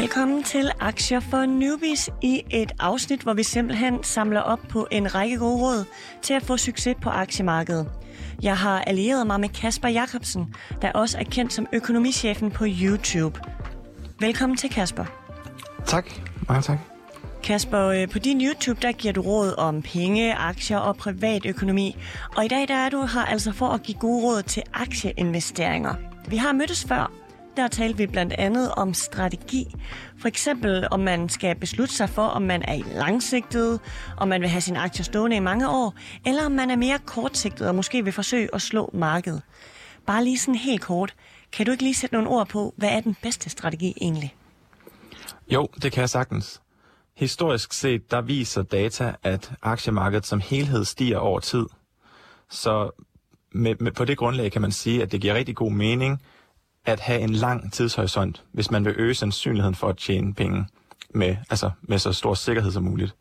Velkommen til Aktier for Newbies i et afsnit, hvor vi simpelthen samler op på en række gode råd til at få succes på aktiemarkedet. Jeg har allieret mig med Kasper Jacobsen, der også er kendt som økonomichefen på YouTube. Velkommen til Kasper. Tak. Mange tak. Kasper, øh, på din YouTube, der giver du råd om penge, aktier og privatøkonomi. Og i dag der er du her altså for at give gode råd til aktieinvesteringer. Vi har mødtes før, der talte vi blandt andet om strategi. For eksempel, om man skal beslutte sig for, om man er i langsigtet, om man vil have sin aktier stående i mange år, eller om man er mere kortsigtet og måske vil forsøge at slå markedet. Bare lige sådan helt kort. Kan du ikke lige sætte nogle ord på, hvad er den bedste strategi egentlig? Jo, det kan jeg sagtens. Historisk set, der viser data, at aktiemarkedet som helhed stiger over tid. Så med, med, på det grundlag kan man sige, at det giver rigtig god mening at have en lang tidshorisont, hvis man vil øge sandsynligheden for at tjene penge med, altså med så stor sikkerhed som muligt.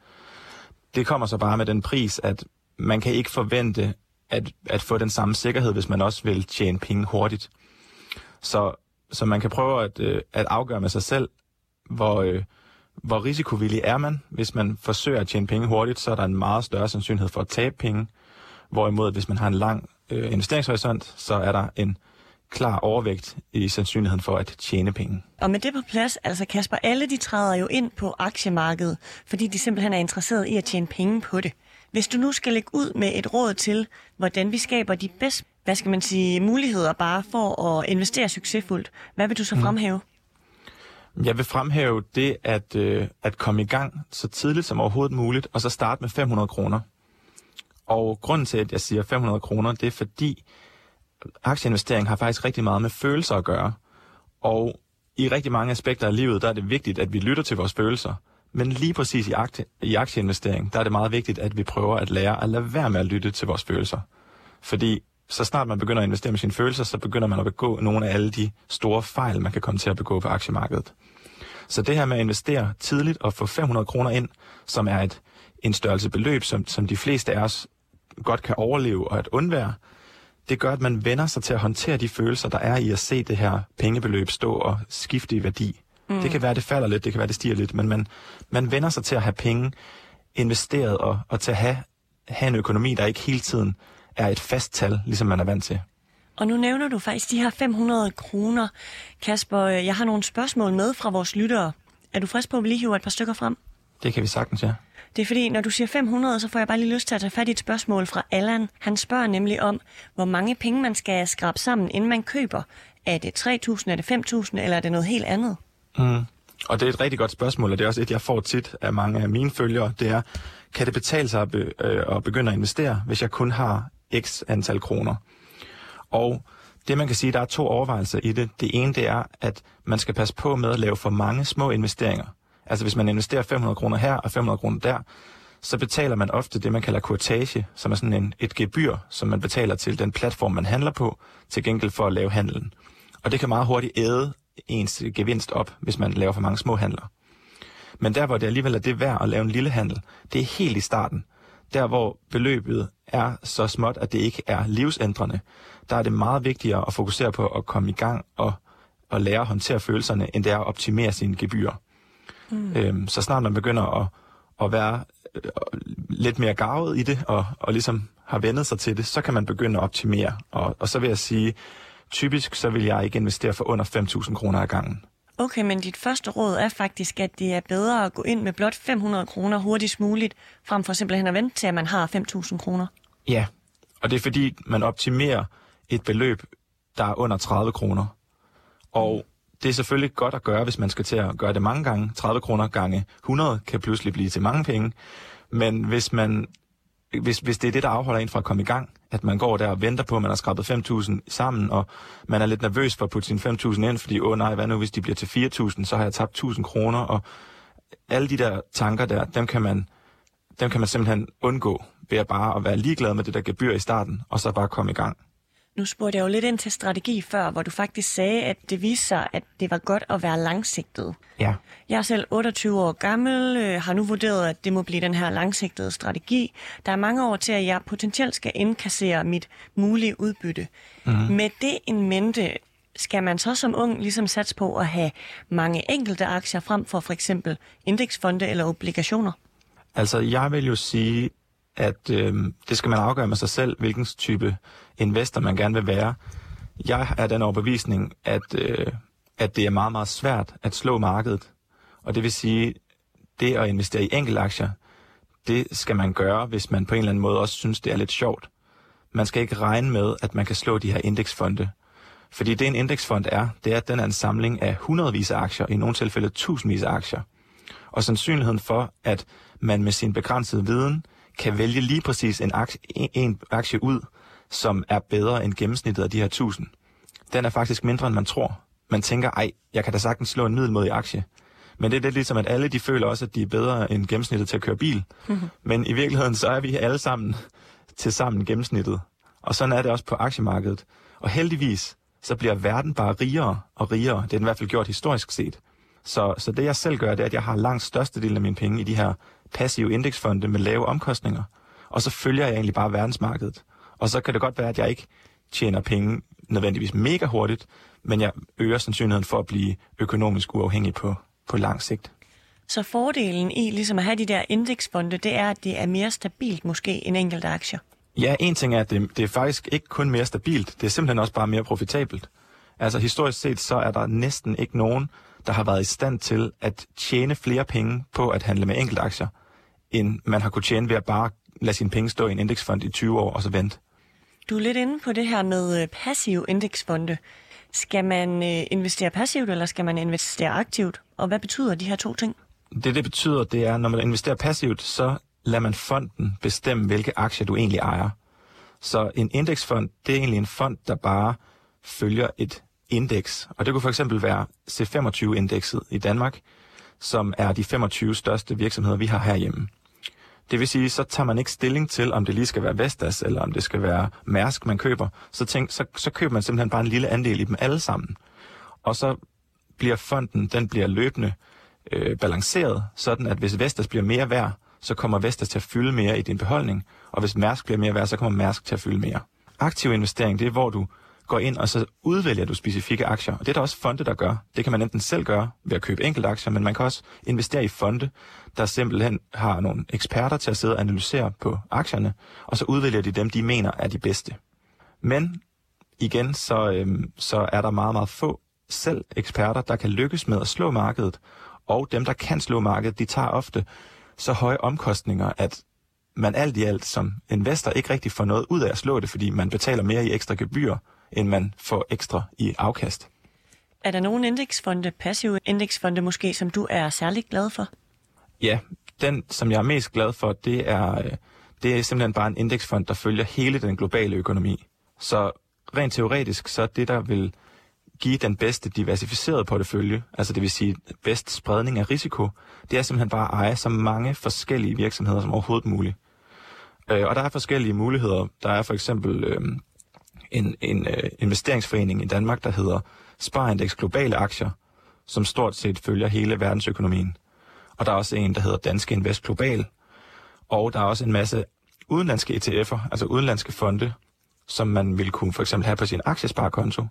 Det kommer så bare med den pris, at man kan ikke forvente at, at få den samme sikkerhed, hvis man også vil tjene penge hurtigt. Så, så man kan prøve at, øh, at afgøre med sig selv, hvor, øh, hvor risikovillig er man. Hvis man forsøger at tjene penge hurtigt, så er der en meget større sandsynlighed for at tabe penge. Hvorimod, hvis man har en lang øh, investeringshorisont, så er der en klar overvægt i sandsynligheden for at tjene penge. Og med det på plads, altså Kasper, alle de træder jo ind på aktiemarkedet, fordi de simpelthen er interesseret i at tjene penge på det. Hvis du nu skal lægge ud med et råd til, hvordan vi skaber de bedste, hvad skal man sige, muligheder bare for at investere succesfuldt, hvad vil du så mm. fremhæve? Jeg vil fremhæve det at, øh, at komme i gang så tidligt som overhovedet muligt, og så starte med 500 kroner. Og grunden til, at jeg siger 500 kroner, det er fordi, aktieinvestering har faktisk rigtig meget med følelser at gøre. Og i rigtig mange aspekter af livet, der er det vigtigt, at vi lytter til vores følelser. Men lige præcis i, aktie, i aktieinvestering, der er det meget vigtigt, at vi prøver at lære at lade være med at lytte til vores følelser. Fordi så snart man begynder at investere med sine følelser, så begynder man at begå nogle af alle de store fejl, man kan komme til at begå på aktiemarkedet. Så det her med at investere tidligt og få 500 kroner ind, som er et, en størrelse beløb, som, som de fleste af os godt kan overleve og at undvære, det gør, at man vender sig til at håndtere de følelser, der er i at se det her pengebeløb stå og skifte i værdi. Mm. Det kan være, at det falder lidt, det kan være, at det stiger lidt, men man, man vender sig til at have penge investeret og, og til at have, have en økonomi, der ikke hele tiden er et fast tal, ligesom man er vant til. Og nu nævner du faktisk de her 500 kroner. Kasper, jeg har nogle spørgsmål med fra vores lyttere. Er du frisk på at lige hive et par stykker frem? Det kan vi sagtens, ja. Det er fordi, når du siger 500, så får jeg bare lige lyst til at tage fat i et spørgsmål fra Allan. Han spørger nemlig om, hvor mange penge man skal skrabe sammen, inden man køber. Er det 3.000, er det 5.000, eller er det noget helt andet? Mm. Og det er et rigtig godt spørgsmål, og det er også et, jeg får tit af mange af mine følgere. Det er, kan det betale sig at, be, øh, at begynde at investere, hvis jeg kun har x antal kroner? Og det man kan sige, der er to overvejelser i det. Det ene det er, at man skal passe på med at lave for mange små investeringer. Altså hvis man investerer 500 kroner her og 500 kroner der, så betaler man ofte det, man kalder kortage, som er sådan en, et gebyr, som man betaler til den platform, man handler på, til gengæld for at lave handelen. Og det kan meget hurtigt æde ens gevinst op, hvis man laver for mange små handler. Men der, hvor det alligevel er det værd at lave en lille handel, det er helt i starten. Der, hvor beløbet er så småt, at det ikke er livsændrende, der er det meget vigtigere at fokusere på at komme i gang og, og lære at håndtere følelserne, end det er at optimere sine gebyrer. Mm. Øhm, så snart man begynder at, at være øh, lidt mere gavet i det, og, og ligesom har vendet sig til det, så kan man begynde at optimere. Og, og så vil jeg sige, typisk så vil jeg ikke investere for under 5.000 kroner ad gangen. Okay, men dit første råd er faktisk, at det er bedre at gå ind med blot 500 kroner hurtigst muligt, frem for simpelthen at vente til, at man har 5.000 kroner. Ja, og det er fordi, man optimerer et beløb, der er under 30 kroner. Og det er selvfølgelig godt at gøre, hvis man skal til at gøre det mange gange. 30 kroner gange 100 kan pludselig blive til mange penge. Men hvis man hvis, hvis det er det, der afholder en fra at komme i gang, at man går der og venter på, at man har skrabet 5.000 sammen, og man er lidt nervøs for at putte sine 5.000 ind, fordi, åh nej, hvad nu, hvis de bliver til 4.000, så har jeg tabt 1.000 kroner, og alle de der tanker der, dem kan man, dem kan man simpelthen undgå ved at bare at være ligeglad med det der gebyr i starten, og så bare komme i gang. Nu spurgte jeg jo lidt ind til strategi før, hvor du faktisk sagde, at det viste sig, at det var godt at være langsigtet. Ja. Jeg er selv 28 år gammel, øh, har nu vurderet, at det må blive den her langsigtede strategi. Der er mange år til, at jeg potentielt skal indkassere mit mulige udbytte. Mm. Med det en mente, skal man så som ung ligesom satse på at have mange enkelte aktier frem for for eksempel indeksfonde eller obligationer? Altså, jeg vil jo sige, at øh, det skal man afgøre med sig selv, hvilken type investor man gerne vil være. Jeg er den overbevisning, at, øh, at det er meget, meget svært at slå markedet. Og det vil sige, det at investere i enkelte aktier, det skal man gøre, hvis man på en eller anden måde også synes, det er lidt sjovt. Man skal ikke regne med, at man kan slå de her indeksfonde. Fordi det en indeksfond er, det er, at den er en samling af hundredvis af aktier, i nogle tilfælde tusindvis af aktier. Og sandsynligheden for, at man med sin begrænsede viden kan vælge lige præcis en aktie, en aktie ud, som er bedre end gennemsnittet af de her tusind, den er faktisk mindre, end man tror. Man tænker, ej, jeg kan da sagtens slå en middelmodig aktie. Men det er lidt ligesom, at alle de føler også, at de er bedre end gennemsnittet til at køre bil. Mm-hmm. Men i virkeligheden, så er vi alle sammen til sammen gennemsnittet. Og sådan er det også på aktiemarkedet. Og heldigvis, så bliver verden bare rigere og rigere. Det er den i hvert fald gjort historisk set. Så, så det jeg selv gør, det er, at jeg har langt størstedelen af mine penge i de her passive indeksfonde med lave omkostninger. Og så følger jeg egentlig bare verdensmarkedet. Og så kan det godt være, at jeg ikke tjener penge nødvendigvis mega hurtigt, men jeg øger sandsynligheden for at blive økonomisk uafhængig på, på lang sigt. Så fordelen i ligesom at have de der indeksfonde, det er, at det er mere stabilt måske end enkelte aktier? Ja, en ting er, at det, det er faktisk ikke kun mere stabilt, det er simpelthen også bare mere profitabelt. Altså historisk set, så er der næsten ikke nogen, der har været i stand til at tjene flere penge på at handle med enkeltaktier, end man har kunne tjene ved at bare lade sine penge stå i en indeksfond i 20 år og så vente. Du er lidt inde på det her med øh, passiv indeksfonde. Skal man øh, investere passivt, eller skal man investere aktivt? Og hvad betyder de her to ting? Det, det betyder, det er, når man investerer passivt, så lader man fonden bestemme, hvilke aktier du egentlig ejer. Så en indeksfond, det er egentlig en fond, der bare følger et indeks. Og det kunne for eksempel være C25-indekset i Danmark, som er de 25 største virksomheder, vi har herhjemme. Det vil sige, så tager man ikke stilling til, om det lige skal være Vestas, eller om det skal være Mærsk, man køber. Så, tænk, så, så køber man simpelthen bare en lille andel i dem alle sammen. Og så bliver fonden, den bliver løbende øh, balanceret, sådan at hvis Vestas bliver mere værd, så kommer Vestas til at fylde mere i din beholdning, og hvis Mærsk bliver mere værd, så kommer Mærsk til at fylde mere. Aktiv investering, det er, hvor du går ind, og så udvælger du specifikke aktier. Og det er der også fonde, der gør. Det kan man enten selv gøre ved at købe enkelte aktier, men man kan også investere i fonde, der simpelthen har nogle eksperter til at sidde og analysere på aktierne, og så udvælger de dem, de mener er de bedste. Men igen, så, øhm, så er der meget, meget få selv eksperter, der kan lykkes med at slå markedet, og dem, der kan slå markedet, de tager ofte så høje omkostninger, at man alt i alt som investor ikke rigtig får noget ud af at slå det, fordi man betaler mere i ekstra gebyr, end man får ekstra i afkast. Er der nogen indeksfonde, passive indeksfonde måske, som du er særlig glad for? Ja, den, som jeg er mest glad for, det er, øh, det er simpelthen bare en indeksfond, der følger hele den globale økonomi. Så rent teoretisk, så det, der vil give den bedste diversificerede portefølje, altså det vil sige bedst spredning af risiko, det er simpelthen bare at eje så mange forskellige virksomheder som overhovedet muligt. Øh, og der er forskellige muligheder. Der er for eksempel øh, en, en øh, investeringsforening i Danmark, der hedder Sparindex Globale Aktier, som stort set følger hele verdensøkonomien. Og der er også en, der hedder Danske Invest Global. Og der er også en masse udenlandske ETF'er, altså udenlandske fonde, som man vil kunne for eksempel have på sin aktiesparekonto,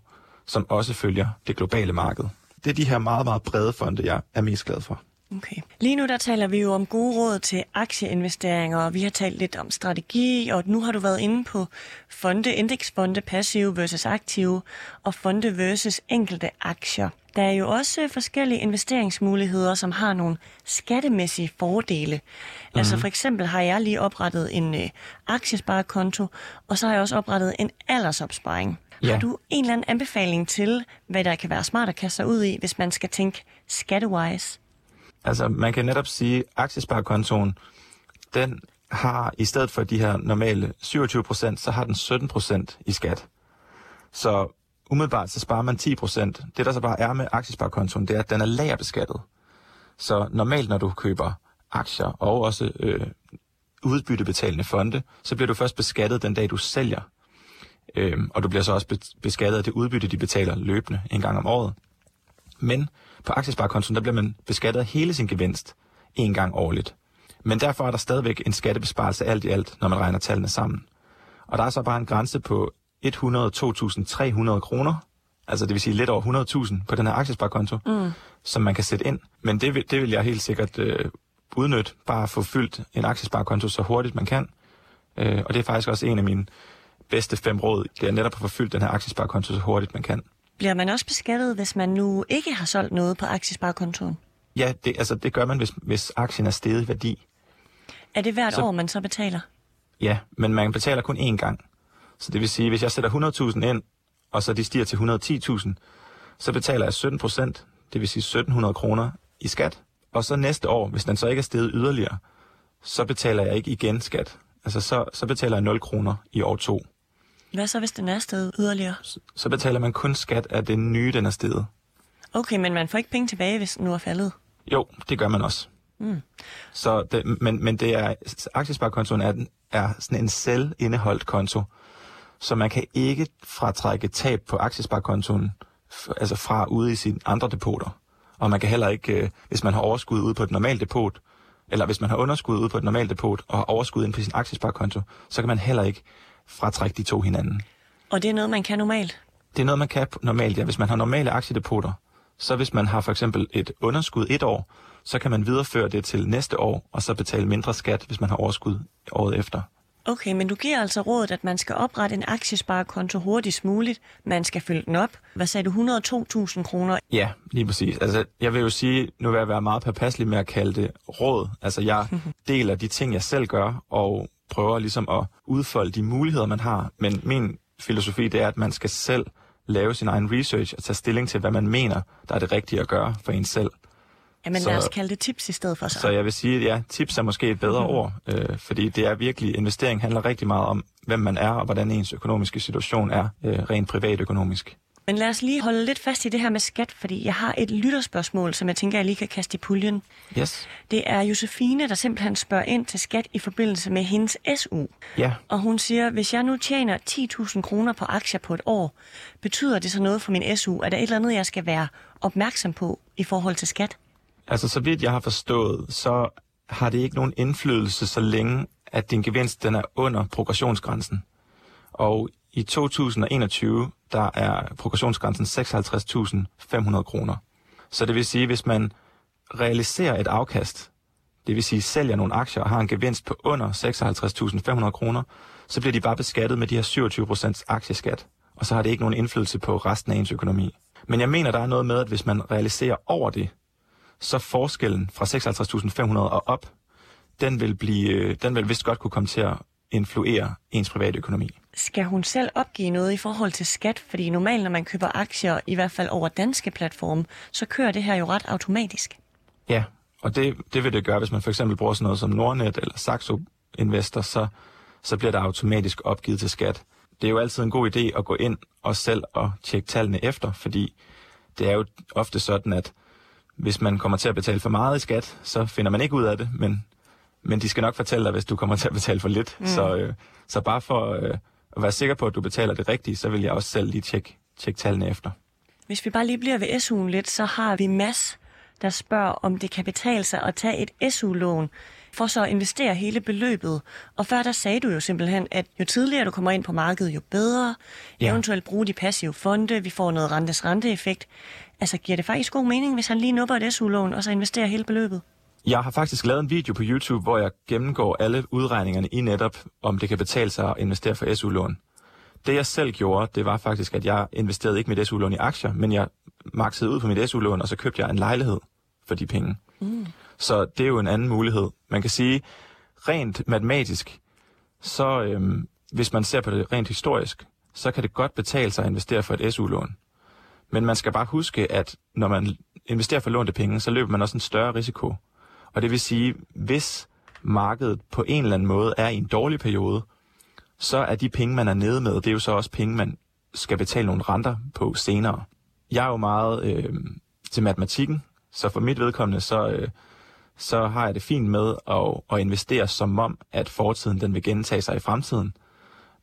som også følger det globale marked. Det er de her meget, meget brede fonde, jeg er mest glad for. Okay. Lige nu der taler vi jo om gode råd til aktieinvesteringer, og vi har talt lidt om strategi, og nu har du været inde på fonde, indeksfonde, passive versus aktive, og fonde versus enkelte aktier. Der er jo også forskellige investeringsmuligheder, som har nogle skattemæssige fordele. Mm-hmm. Altså for eksempel har jeg lige oprettet en øh, aktiesparekonto, og så har jeg også oprettet en aldersopsparing. Ja. Har du en eller anden anbefaling til, hvad der kan være smart at kaste sig ud i, hvis man skal tænke skattewise? Altså, man kan netop sige, at aktiesparekontoen, den har i stedet for de her normale 27 procent, så har den 17 procent i skat. Så umiddelbart så sparer man 10 procent. Det der så bare er med aktiesparekontoen, det er, at den er lagerbeskattet. Så normalt, når du køber aktier og også øh, udbyttebetalende fonde, så bliver du først beskattet den dag, du sælger. Øhm, og du bliver så også beskattet af det udbytte, de betaler løbende en gang om året. Men på aktiesparekontoen, der bliver man beskattet af hele sin gevinst en gang årligt. Men derfor er der stadigvæk en skattebesparelse alt i alt, når man regner tallene sammen. Og der er så bare en grænse på 102.300 kroner altså det vil sige lidt over 100.000 på den her aktiesparekonto, mm. som man kan sætte ind. Men det vil, det vil jeg helt sikkert øh, udnytte, bare få fyldt en aktiesparekonto så hurtigt man kan. Øh, og det er faktisk også en af mine bedste fem råd, det er netop at få fyldt den her aktiesparekonto så hurtigt man kan. Bliver man også beskattet, hvis man nu ikke har solgt noget på aktiesparekontoen? Ja, det, altså, det gør man, hvis, hvis aktien er steget i værdi. Er det hvert så, år, man så betaler? Ja, men man betaler kun én gang. Så det vil sige, hvis jeg sætter 100.000 ind, og så de stiger til 110.000, så betaler jeg 17 procent, det vil sige 1700 kroner i skat. Og så næste år, hvis den så ikke er steget yderligere, så betaler jeg ikke igen skat. Altså så, så betaler jeg 0 kroner i år 2. Hvad så, hvis den er steget yderligere? Så, så betaler man kun skat af den nye, den er steget. Okay, men man får ikke penge tilbage, hvis den nu er faldet? Jo, det gør man også. Mm. Så det, men, men det er, aktiesparekontoen er, er sådan en selvindeholdt konto, så man kan ikke fratrække tab på aktiesparekontoen altså fra ude i sine andre depoter. Og man kan heller ikke, øh, hvis man har overskud ude på et normalt depot, eller hvis man har underskud ude på et normalt depot og har overskud ind på sin aktiesparekonto, så kan man heller ikke fratrække de to hinanden. Og det er noget, man kan normalt? Det er noget, man kan normalt, ja. Hvis man har normale aktiedepoter, så hvis man har for eksempel et underskud et år, så kan man videreføre det til næste år, og så betale mindre skat, hvis man har overskud året efter. Okay, men du giver altså rådet, at man skal oprette en aktiesparekonto hurtigst muligt. Man skal fylde den op. Hvad sagde du? 102.000 kroner? Ja, lige præcis. Altså, jeg vil jo sige, nu vil jeg være meget påpasselig med at kalde det råd. Altså, jeg deler de ting, jeg selv gør, og prøver ligesom at udfolde de muligheder, man har. Men min filosofi, det er, at man skal selv lave sin egen research og tage stilling til, hvad man mener, der er det rigtige at gøre for en selv. Jamen så, lad os kalde det tips i stedet for så. Så jeg vil sige, at ja, tips er måske et bedre mm-hmm. ord, øh, fordi det er virkelig, investering handler rigtig meget om, hvem man er og hvordan ens økonomiske situation er, øh, rent privatøkonomisk. Men lad os lige holde lidt fast i det her med skat, fordi jeg har et lytterspørgsmål, som jeg tænker, jeg lige kan kaste i puljen. Yes. Det er Josefine, der simpelthen spørger ind til skat i forbindelse med hendes SU. Ja. Og hun siger, hvis jeg nu tjener 10.000 kroner på aktier på et år, betyder det så noget for min SU? Er der et eller andet, jeg skal være opmærksom på i forhold til skat? Altså, så vidt jeg har forstået, så har det ikke nogen indflydelse, så længe at din gevinst den er under progressionsgrænsen. Og i 2021, der er progressionsgrænsen 56.500 kroner. Så det vil sige, hvis man realiserer et afkast, det vil sige sælger nogle aktier og har en gevinst på under 56.500 kroner, så bliver de bare beskattet med de her 27% aktieskat. Og så har det ikke nogen indflydelse på resten af ens økonomi. Men jeg mener, der er noget med, at hvis man realiserer over det, så forskellen fra 56.500 og op, den vil, blive, øh, den vil vist godt kunne komme til at influere ens private økonomi. Skal hun selv opgive noget i forhold til skat? Fordi normalt, når man køber aktier, i hvert fald over danske platforme, så kører det her jo ret automatisk. Ja, og det, det vil det gøre, hvis man for eksempel bruger sådan noget som Nordnet eller Saxo Investor, så, så bliver der automatisk opgivet til skat. Det er jo altid en god idé at gå ind og selv og tjekke tallene efter, fordi det er jo ofte sådan, at hvis man kommer til at betale for meget i skat, så finder man ikke ud af det, men, men de skal nok fortælle dig, hvis du kommer til at betale for lidt. Mm. Så, øh, så bare for øh, at være sikker på, at du betaler det rigtige, så vil jeg også selv lige tjekke, tjekke tallene efter. Hvis vi bare lige bliver ved SU'en lidt, så har vi Mads, der spørger, om det kan betale sig at tage et SU-lån for så at investere hele beløbet. Og før der sagde du jo simpelthen, at jo tidligere du kommer ind på markedet, jo bedre. Ja. Eventuelt bruge de passive fonde, vi får noget rentes renteeffekt. Altså giver det faktisk god mening, hvis han lige nupper et SU-lån, og så investerer hele beløbet? Jeg har faktisk lavet en video på YouTube, hvor jeg gennemgår alle udregningerne i netop, om det kan betale sig at investere for SU-lån. Det jeg selv gjorde, det var faktisk, at jeg investerede ikke mit SU-lån i aktier, men jeg maxede ud på mit SU-lån, og så købte jeg en lejlighed for de penge. Mm. Så det er jo en anden mulighed. Man kan sige, rent matematisk, så øhm, hvis man ser på det rent historisk, så kan det godt betale sig at investere for et SU-lån. Men man skal bare huske, at når man investerer for lånte penge, så løber man også en større risiko. Og det vil sige, hvis markedet på en eller anden måde er i en dårlig periode, så er de penge, man er nede med, det er jo så også penge, man skal betale nogle renter på senere. Jeg er jo meget øh, til matematikken, så for mit vedkommende, så, øh, så har jeg det fint med at, at investere som om, at fortiden den vil gentage sig i fremtiden.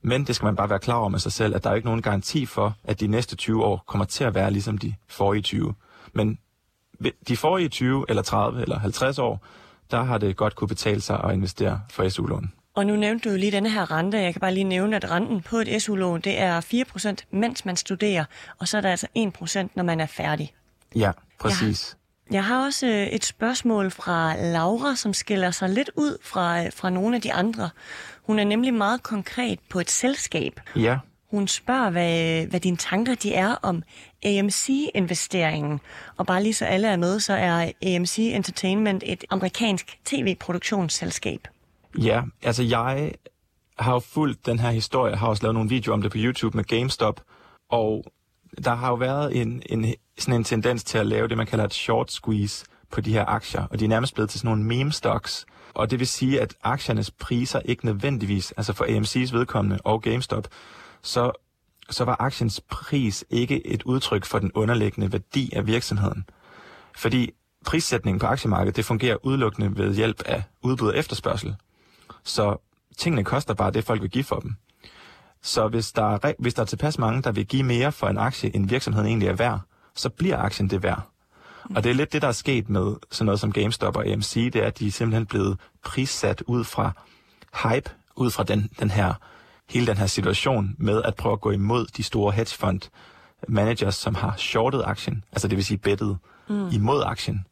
Men det skal man bare være klar over med sig selv, at der er ikke nogen garanti for, at de næste 20 år kommer til at være ligesom de forrige 20. Men de forrige 20 eller 30 eller 50 år, der har det godt kunne betale sig at investere for SU-lån. Og nu nævnte du jo lige denne her rente. Jeg kan bare lige nævne, at renten på et SU-lån, det er 4%, mens man studerer, og så er der altså 1%, når man er færdig. Ja, præcis. Ja. Jeg har også øh, et spørgsmål fra Laura, som skiller sig lidt ud fra, fra nogle af de andre. Hun er nemlig meget konkret på et selskab. Ja. Hun spørger, hvad, hvad dine tanker de er om AMC-investeringen. Og bare lige så alle er med, så er AMC Entertainment et amerikansk tv-produktionsselskab. Ja, altså jeg har jo fulgt den her historie, har også lavet nogle videoer om det på YouTube med GameStop, og der har jo været en, en, sådan en tendens til at lave det, man kalder et short squeeze på de her aktier, og de er nærmest blevet til sådan nogle meme stocks. Og det vil sige, at aktiernes priser ikke nødvendigvis, altså for AMC's vedkommende og GameStop, så, så var aktiens pris ikke et udtryk for den underliggende værdi af virksomheden. Fordi prissætningen på aktiemarkedet, det fungerer udelukkende ved hjælp af udbud og efterspørgsel. Så tingene koster bare det, folk vil give for dem. Så hvis der, er, hvis der er tilpas mange, der vil give mere for en aktie, end virksomheden egentlig er værd, så bliver aktien det værd. Og det er lidt det, der er sket med sådan noget som GameStop og AMC, det er, at de er simpelthen blevet prissat ud fra hype, ud fra den, den her, hele den her situation med at prøve at gå imod de store hedgefund managers, som har shortet aktien, altså det vil sige bettet mm. imod aktien.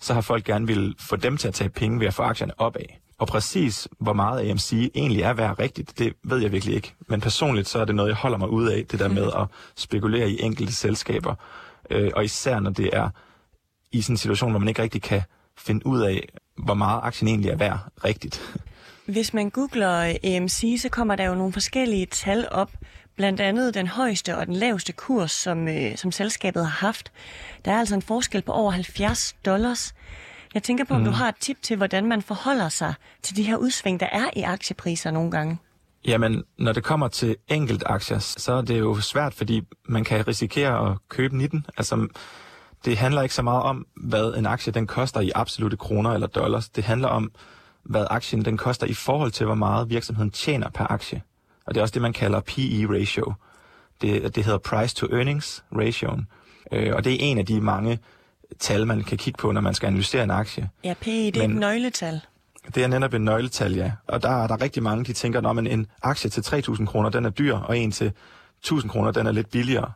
Så har folk gerne vil få dem til at tage penge ved at få aktierne opad. Og præcis hvor meget AMC egentlig er værd rigtigt, det ved jeg virkelig ikke. Men personligt så er det noget, jeg holder mig ud af, det der med at spekulere i enkelte selskaber. Øh, og især når det er i sådan en situation, hvor man ikke rigtig kan finde ud af, hvor meget aktien egentlig er værd rigtigt. Hvis man googler AMC, så kommer der jo nogle forskellige tal op, blandt andet den højeste og den laveste kurs, som, øh, som selskabet har haft. Der er altså en forskel på over 70 dollars. Jeg tænker på, om mm. du har et tip til, hvordan man forholder sig til de her udsving, der er i aktiepriser nogle gange. Jamen, når det kommer til enkelt aktier, så er det jo svært, fordi man kan risikere at købe i den. Altså, det handler ikke så meget om, hvad en aktie den koster i absolute kroner eller dollars. Det handler om, hvad aktien den koster i forhold til, hvor meget virksomheden tjener per aktie. Og det er også det, man kalder PE-ratio. Det, det hedder price to earnings ratio. Øh, og det er en af de mange tal, man kan kigge på, når man skal analysere en aktie. Ja, PE, det Men, er et nøgletal. Det er netop et nøgletal, ja. Og der er der rigtig mange, de tænker, at en aktie til 3.000 kroner, den er dyr, og en til 1.000 kroner, den er lidt billigere.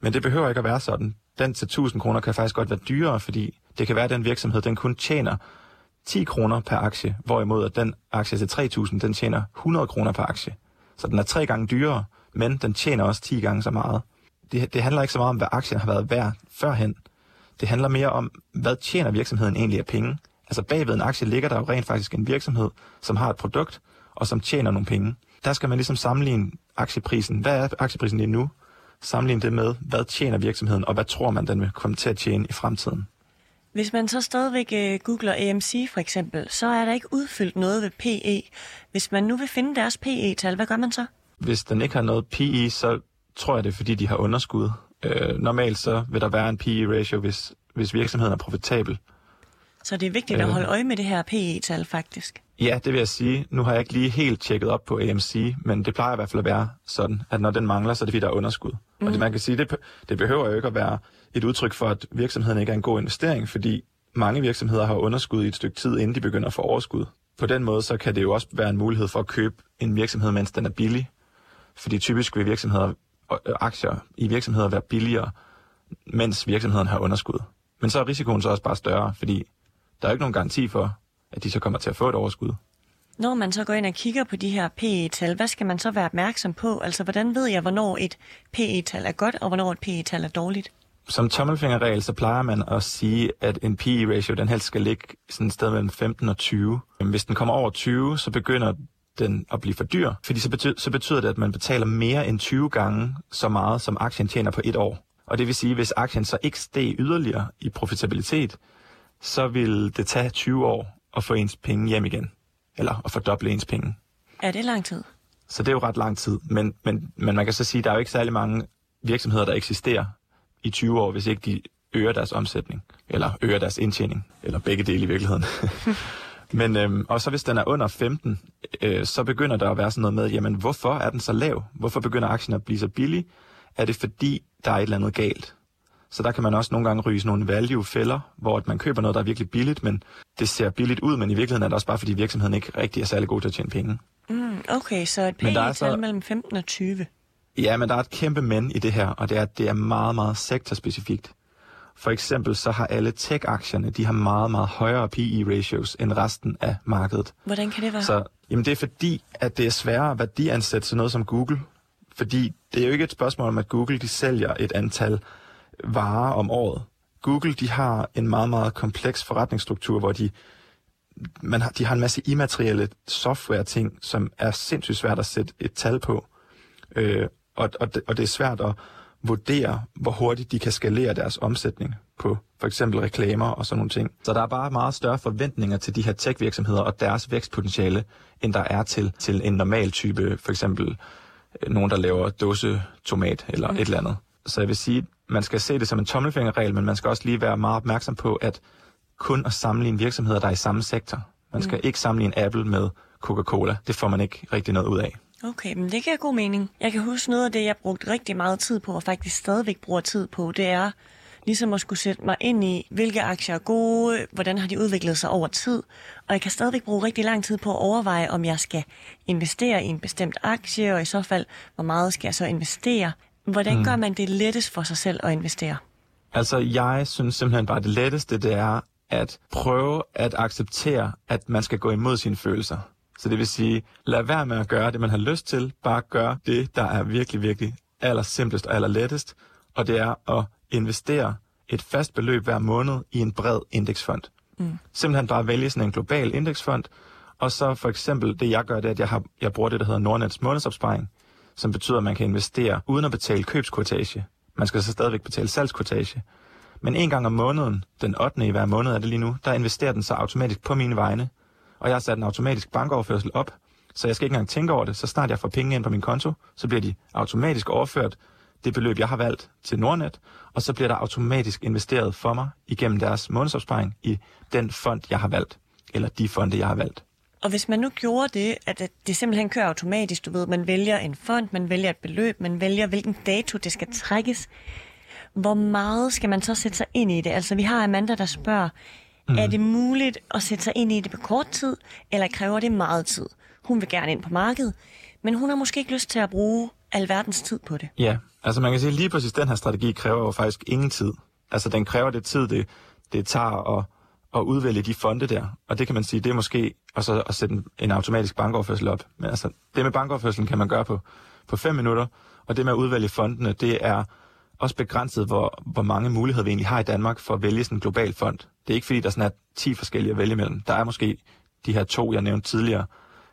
Men det behøver ikke at være sådan. Den til 1.000 kroner kan faktisk godt være dyrere, fordi det kan være, at den virksomhed, den kun tjener 10 kroner per aktie, hvorimod at den aktie til 3.000, den tjener 100 kroner per aktie. Så den er tre gange dyrere, men den tjener også 10 gange så meget. Det, det handler ikke så meget om, hvad aktien har været værd førhen. Det handler mere om, hvad tjener virksomheden egentlig af penge. Altså bagved en aktie ligger der jo rent faktisk en virksomhed, som har et produkt, og som tjener nogle penge. Der skal man ligesom sammenligne aktieprisen. Hvad er aktieprisen lige nu? Sammenligne det med, hvad tjener virksomheden, og hvad tror man, den vil komme til at tjene i fremtiden. Hvis man så stadigvæk uh, googler AMC for eksempel, så er der ikke udfyldt noget ved PE. Hvis man nu vil finde deres PE-tal, hvad gør man så? Hvis den ikke har noget PE, så tror jeg det er, fordi de har underskud. Uh, normalt så vil der være en PE-ratio, hvis, hvis virksomheden er profitabel. Så det er vigtigt at holde øje med det her PE-tal faktisk? Ja, det vil jeg sige. Nu har jeg ikke lige helt tjekket op på AMC, men det plejer i hvert fald at være sådan, at når den mangler, så er det fordi, der er underskud. Mm. Og det, mhm. man kan sige, det, det behøver jo ikke at være et udtryk for, at virksomheden ikke er en god investering, fordi mange virksomheder har underskud i et stykke tid, inden de begynder at få overskud. På den måde, så kan det jo også være en mulighed for at købe en virksomhed, mens den er billig. Fordi typisk vil virksomheder, aktier i virksomheder være billigere, mens virksomheden har underskud. Men så er risikoen så også bare større, fordi der er ikke nogen garanti for, at de så kommer til at få et overskud. Når man så går ind og kigger på de her PE-tal, hvad skal man så være opmærksom på? Altså, hvordan ved jeg, hvornår et PE-tal er godt, og hvornår et PE-tal er dårligt? Som tommelfingerregel, så plejer man at sige, at en PE-ratio, den helst skal ligge sådan et sted mellem 15 og 20. Hvis den kommer over 20, så begynder den at blive for dyr, fordi så betyder, så betyder det, at man betaler mere end 20 gange så meget, som aktien tjener på et år. Og det vil sige, hvis aktien så ikke steg yderligere i profitabilitet, så vil det tage 20 år at få ens penge hjem igen. Eller at fordoble ens penge. Er det lang tid? Så det er jo ret lang tid. Men, men, men man kan så sige, at der er jo ikke særlig mange virksomheder, der eksisterer i 20 år, hvis ikke de øger deres omsætning. Eller øger deres indtjening. Eller begge dele i virkeligheden. Men, øhm, og så hvis den er under 15, øh, så begynder der at være sådan noget med, jamen hvorfor er den så lav? Hvorfor begynder aktien at blive så billig? Er det fordi, der er et eller andet galt? Så der kan man også nogle gange ryge nogle value-fælder, hvor man køber noget, der er virkelig billigt, men det ser billigt ud, men i virkeligheden er det også bare, fordi virksomheden ikke rigtig er særlig god til at tjene penge. Mm, okay, så et PE-tal så- mellem 15 og 20. Ja, men der er et kæmpe men i det her, og det er, at det er meget, meget sektorspecifikt. For eksempel så har alle tech-aktierne, de har meget, meget højere PE-ratios end resten af markedet. Hvordan kan det være? Så jamen det er fordi, at det er sværere at værdiansætte sådan noget som Google. Fordi det er jo ikke et spørgsmål om, at Google de sælger et antal varer om året. Google de har en meget, meget kompleks forretningsstruktur, hvor de, man har, de har en masse immaterielle software-ting, som er sindssygt svært at sætte et tal på. Øh, og, og, det, og det er svært at vurdere, hvor hurtigt de kan skalere deres omsætning på for eksempel reklamer og sådan nogle ting. Så der er bare meget større forventninger til de her tech-virksomheder og deres vækstpotentiale, end der er til, til en normal type, for eksempel øh, nogen, der laver dåsetomat eller mm. et eller andet. Så jeg vil sige, man skal se det som en tommelfingerregel, men man skal også lige være meget opmærksom på, at kun at sammenligne virksomheder, der er i samme sektor. Man skal mm. ikke sammenligne Apple med Coca-Cola. Det får man ikke rigtig noget ud af. Okay, men det giver god mening. Jeg kan huske noget af det, jeg brugte rigtig meget tid på, og faktisk stadigvæk bruger tid på, det er ligesom at skulle sætte mig ind i, hvilke aktier er gode, hvordan har de udviklet sig over tid. Og jeg kan stadigvæk bruge rigtig lang tid på at overveje, om jeg skal investere i en bestemt aktie, og i så fald, hvor meget skal jeg så investere. Hvordan mm. gør man det lettest for sig selv at investere? Altså, jeg synes simpelthen bare, det letteste, det er at prøve at acceptere, at man skal gå imod sine følelser. Så det vil sige, lad være med at gøre det, man har lyst til. Bare gør det, der er virkelig, virkelig allersimplest og allerlettest. Og det er at investere et fast beløb hver måned i en bred indeksfond. Mm. Simpelthen bare vælge sådan en global indeksfond. Og så for eksempel, det jeg gør, det er, at jeg, har, jeg bruger det, der hedder Nordnets månedsopsparing, som betyder, at man kan investere uden at betale købskortage. Man skal så stadigvæk betale salgskortage. Men en gang om måneden, den 8. i hver måned er det lige nu, der investerer den så automatisk på mine vegne. Og jeg har sat en automatisk bankoverførsel op, så jeg skal ikke engang tænke over det. Så snart jeg får penge ind på min konto, så bliver de automatisk overført det beløb, jeg har valgt til Nordnet, og så bliver der automatisk investeret for mig igennem deres månedsopsparing i den fond, jeg har valgt, eller de fonde, jeg har valgt. Og hvis man nu gjorde det, at det simpelthen kører automatisk, du ved, man vælger en fond, man vælger et beløb, man vælger, hvilken dato det skal trækkes, hvor meget skal man så sætte sig ind i det? Altså, vi har Amanda, der spørger, mm. er det muligt at sætte sig ind i det på kort tid, eller kræver det meget tid? Hun vil gerne ind på markedet, men hun har måske ikke lyst til at bruge alverdens tid på det. Ja, altså man kan sige, lige præcis den her strategi kræver jo faktisk ingen tid. Altså den kræver det tid, det, det tager at, at udvælge de fonde der. Og det kan man sige, det er måske og så at sætte en, en automatisk bankoverførsel op. Men altså, det med bankoverførselen kan man gøre på, på fem minutter, og det med at udvælge fondene, det er også begrænset, hvor, hvor mange muligheder vi egentlig har i Danmark for at vælge sådan en global fond. Det er ikke fordi, der sådan er 10 forskellige at vælge mellem. Der er måske de her to, jeg nævnte tidligere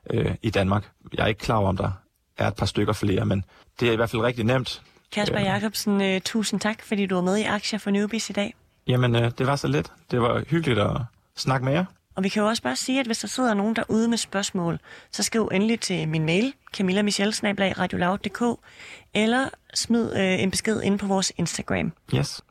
øh, i Danmark. Jeg er ikke klar over, om der er et par stykker flere, men det er i hvert fald rigtig nemt. Kasper Øh. Jacobsen, øh, tusind tak, fordi du var med i Aktier for Newbies i dag. Jamen, øh, det var så let. Det var hyggeligt at snakke med jer. Og vi kan jo også bare sige, at hvis der sidder nogen derude med spørgsmål, så skriv endelig til min mail, camillamichelle-radioloud.dk, eller smid øh, en besked ind på vores Instagram. Yes.